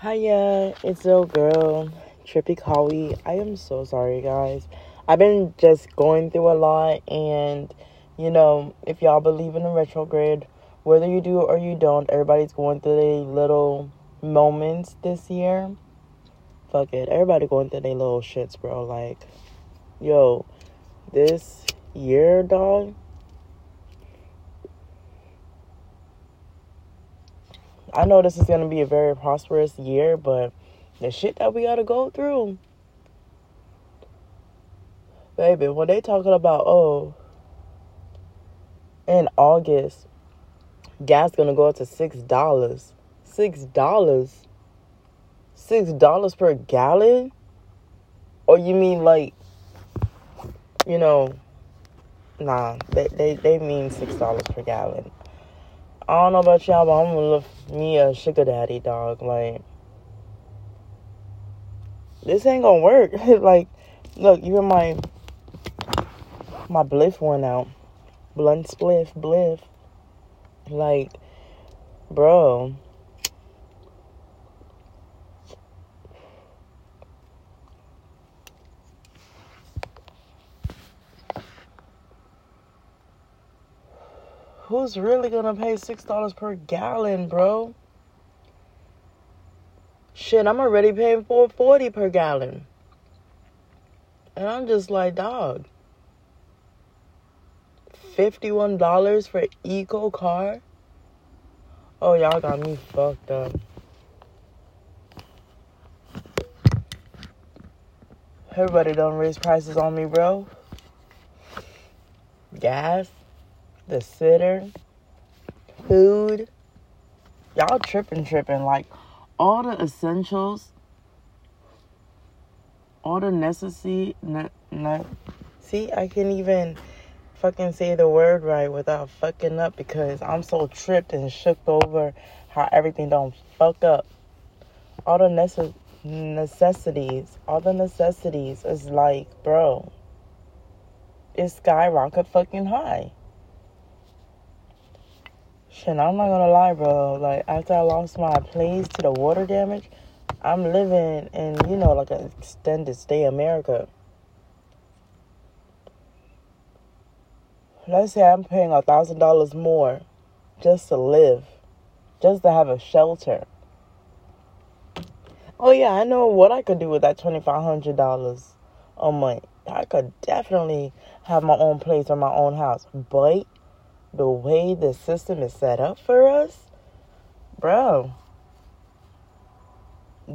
Hiya, it's little girl, Trippy Kawi. I am so sorry, guys. I've been just going through a lot, and you know, if y'all believe in the retrograde, whether you do or you don't, everybody's going through their little moments this year. Fuck it, everybody going through their little shits, bro. Like, yo, this year, dog. I know this is going to be a very prosperous year, but the shit that we got to go through. Baby, when they talking about, oh, in August, gas going to go up to $6. $6. $6 per gallon? Or you mean like, you know, nah, they, they, they mean $6 per gallon. I don't know about y'all, but I'm gonna look me a sugar daddy dog. Like, this ain't gonna work. like, look, even my my bliff went out. Blunt spliff, bliff. Like, bro. Who's really gonna pay six dollars per gallon, bro? Shit, I'm already paying four forty per gallon. And I'm just like, dog. Fifty-one dollars for eco car? Oh, y'all got me fucked up. Everybody don't raise prices on me, bro. Gas the sitter, food. Y'all tripping, tripping. Like all the essentials, all the necessity. Ne- ne- See, I can't even fucking say the word right without fucking up because I'm so tripped and shook over how everything don't fuck up. All the necess- necessities, all the necessities is like, bro, it's skyrocket fucking high. Shit, I'm not gonna lie, bro. Like after I lost my place to the water damage, I'm living in you know like an extended stay America. Let's say I'm paying a thousand dollars more just to live, just to have a shelter. Oh yeah, I know what I could do with that twenty five hundred dollars a month. I could definitely have my own place or my own house, but the way the system is set up for us, bro.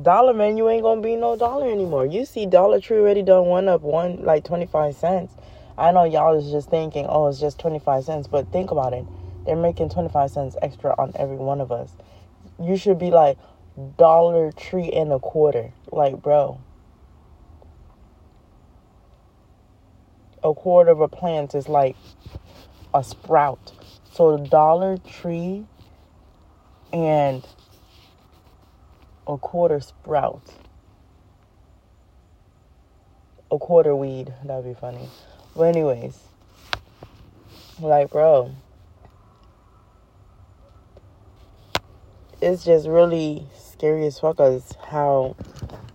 Dollar menu ain't gonna be no dollar anymore. You see Dollar Tree already done one up one like 25 cents. I know y'all is just thinking, oh, it's just 25 cents, but think about it. They're making 25 cents extra on every one of us. You should be like Dollar Tree and a quarter. Like, bro. A quarter of a plant is like a sprout. So Dollar Tree and a quarter sprout. A quarter weed. That'd be funny. But anyways. Like bro. It's just really scary as fuck as how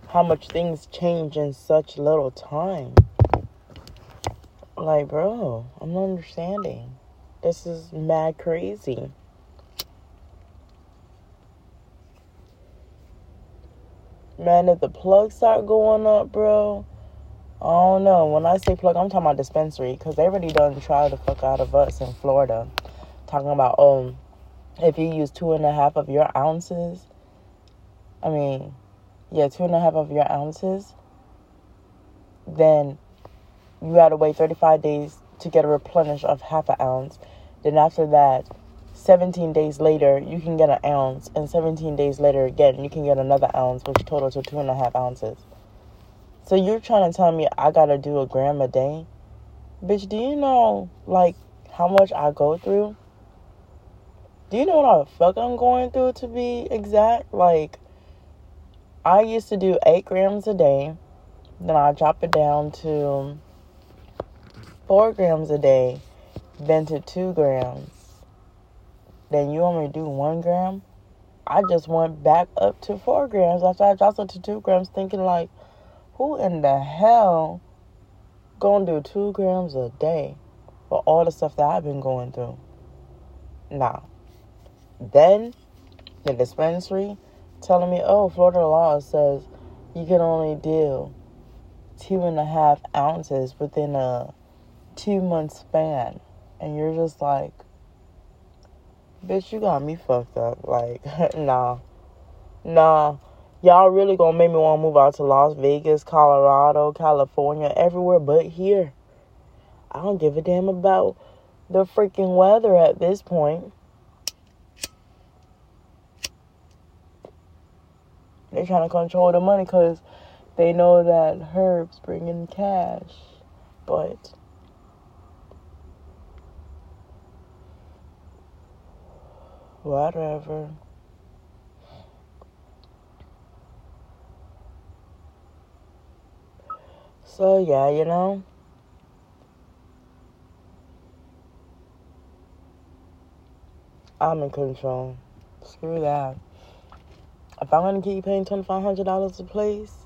how much things change in such little time. Like, bro, I'm not understanding. This is mad crazy. Man, if the plugs start going up, bro, I don't know. When I say plug, I'm talking about dispensary because they already done try the fuck out of us in Florida. Talking about, um, if you use two and a half of your ounces, I mean, yeah, two and a half of your ounces, then you got to wait 35 days to get a replenish of half an ounce. Then after that, 17 days later, you can get an ounce. And 17 days later, again, you can get another ounce, which totals to two and a half ounces. So you're trying to tell me I got to do a gram a day? Bitch, do you know, like, how much I go through? Do you know what the fuck I'm going through to be exact? Like, I used to do 8 grams a day. Then I drop it down to four grams a day, then to two grams, then you only do one gram, I just went back up to four grams after I dropped it to two grams, thinking like, who in the hell gonna do two grams a day for all the stuff that I've been going through? Nah. Then the dispensary telling me, oh, Florida law says you can only deal two and a half ounces within a two month span. And you're just like, bitch, you got me fucked up. Like, nah. Nah. Y'all really gonna make me wanna move out to Las Vegas, Colorado, California, everywhere but here. I don't give a damn about the freaking weather at this point. They're trying to control the money because they know that herbs bring in cash. But whatever. So yeah, you know. I'm in control. Screw that if I'm gonna keep paying twenty five hundred dollars a place,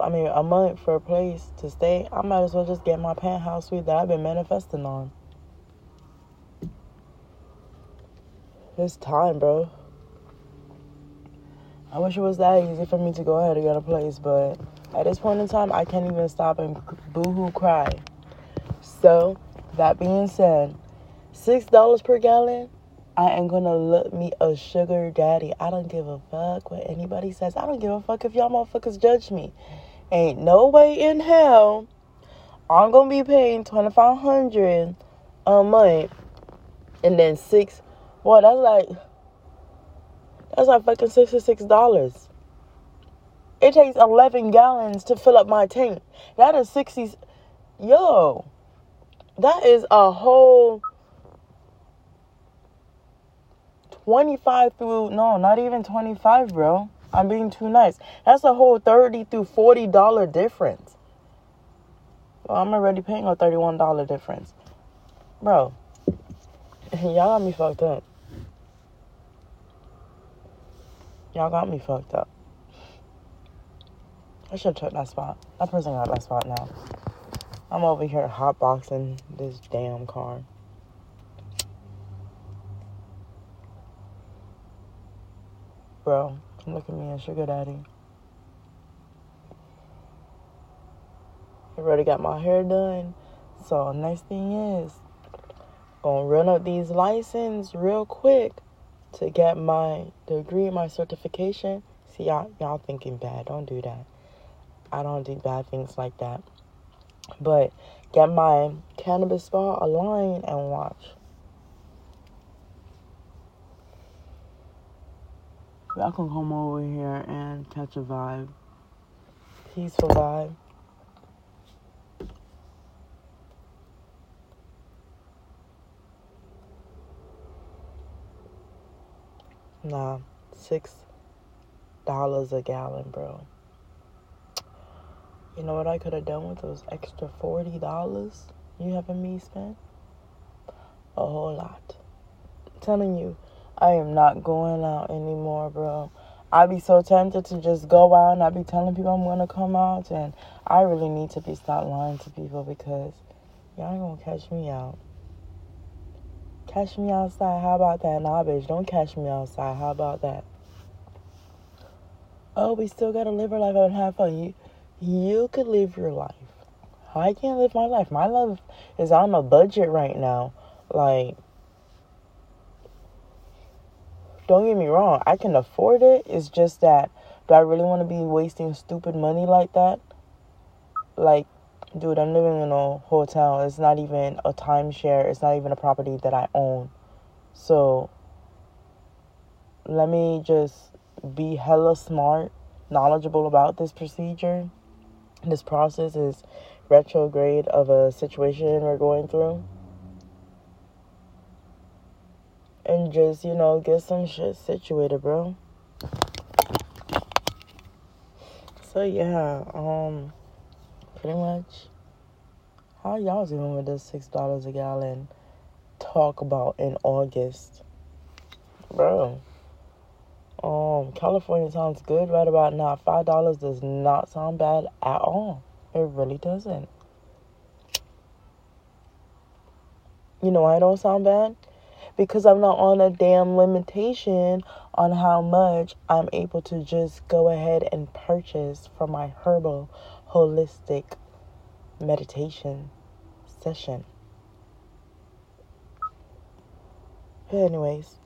I mean a month for a place to stay, I might as well just get my penthouse suite that I've been manifesting on. It's time, bro. I wish it was that easy for me to go ahead and get a place, but at this point in time, I can't even stop and boo-hoo cry. So, that being said, six dollars per gallon I am gonna look me a sugar daddy. I don't give a fuck what anybody says. I don't give a fuck if y'all motherfuckers judge me. Ain't no way in hell I'm gonna be paying twenty five hundred a month and then six what that's like that's like fucking sixty six dollars. It takes eleven gallons to fill up my tank. That is sixty yo. That is a whole 25 through, no, not even 25, bro. I'm being too nice. That's a whole 30 through $40 difference. Well, I'm already paying a $31 difference. Bro, y'all got me fucked up. Y'all got me fucked up. I should check that spot. That person got that spot now. I'm over here hotboxing this damn car. bro. come Look at me a sugar daddy. I already got my hair done. So next thing is gonna run up these license real quick to get my degree, my certification. See y'all y'all thinking bad. Don't do that. I don't do bad things like that. But get my cannabis spa aligned and watch. Y'all can come over here and catch a vibe. Peaceful vibe. Nah, six dollars a gallon, bro. You know what I could have done with those extra forty dollars you having me spend? A whole lot. I'm telling you, I am not going out anymore, bro. I'd be so tempted to just go out and I'd be telling people I'm gonna come out and I really need to be stop lying to people because y'all ain't gonna catch me out. Catch me outside, how about that? Nah bitch, don't catch me outside, how about that? Oh, we still gotta live our life and have fun. You you could live your life. I can't live my life. My life is on a budget right now. Like don't get me wrong, I can afford it. It's just that do I really want to be wasting stupid money like that? Like, dude, I'm living in a hotel. It's not even a timeshare. It's not even a property that I own. So, let me just be hella smart, knowledgeable about this procedure. This process is retrograde of a situation we're going through. and just, you know, get some shit situated, bro. So yeah, um pretty much how y'all doing with this six dollars a gallon talk about in August? Bro. Um, California sounds good right about now. Five dollars does not sound bad at all. It really doesn't. You know it don't sound bad? Because I'm not on a damn limitation on how much I'm able to just go ahead and purchase for my herbal holistic meditation session. Anyways,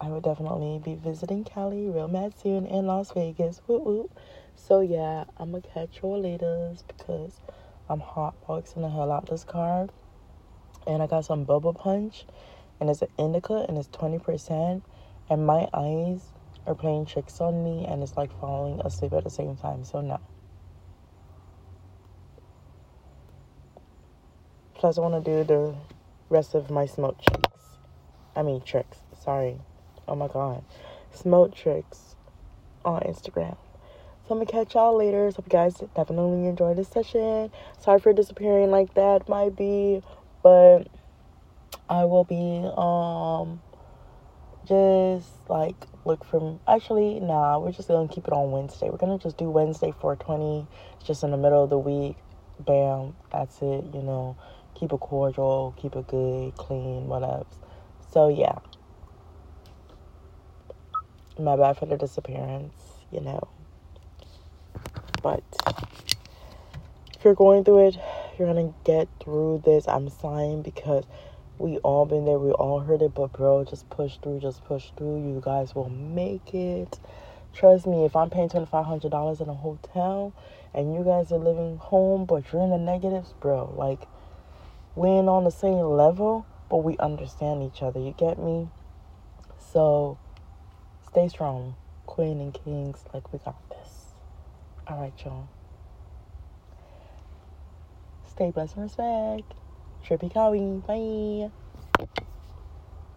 I would definitely be visiting Cali real mad soon in Las Vegas. Woo woo. So yeah, I'm gonna catch y'all later because I'm hotboxing the hell out this car. And I got some Bubba Punch and it's an indica and it's 20% and my eyes are playing tricks on me and it's like falling asleep at the same time. So no. Plus I want to do the rest of my smoke tricks. I mean tricks. Sorry. Oh my god. Smoke tricks on Instagram. So I'm gonna catch y'all later. So hope you guys definitely enjoyed this session. Sorry for disappearing like that, might be, but I will be um just like look from actually nah we're just gonna keep it on wednesday. We're gonna just do wednesday 420 it's just in the middle of the week. Bam that's it you know. Keep it cordial keep it good clean whatever. So yeah. My bad for the disappearance you know. But if you're going through it you're gonna get through this. I'm sighing because we all been there. We all heard it. But bro, just push through. Just push through. You guys will make it. Trust me. If I'm paying twenty five hundred dollars in a hotel, and you guys are living home, but you're in the negatives, bro. Like we ain't on the same level, but we understand each other. You get me? So stay strong, queen and kings. Like we got this. All right, y'all. Stay blessed and respect. Should.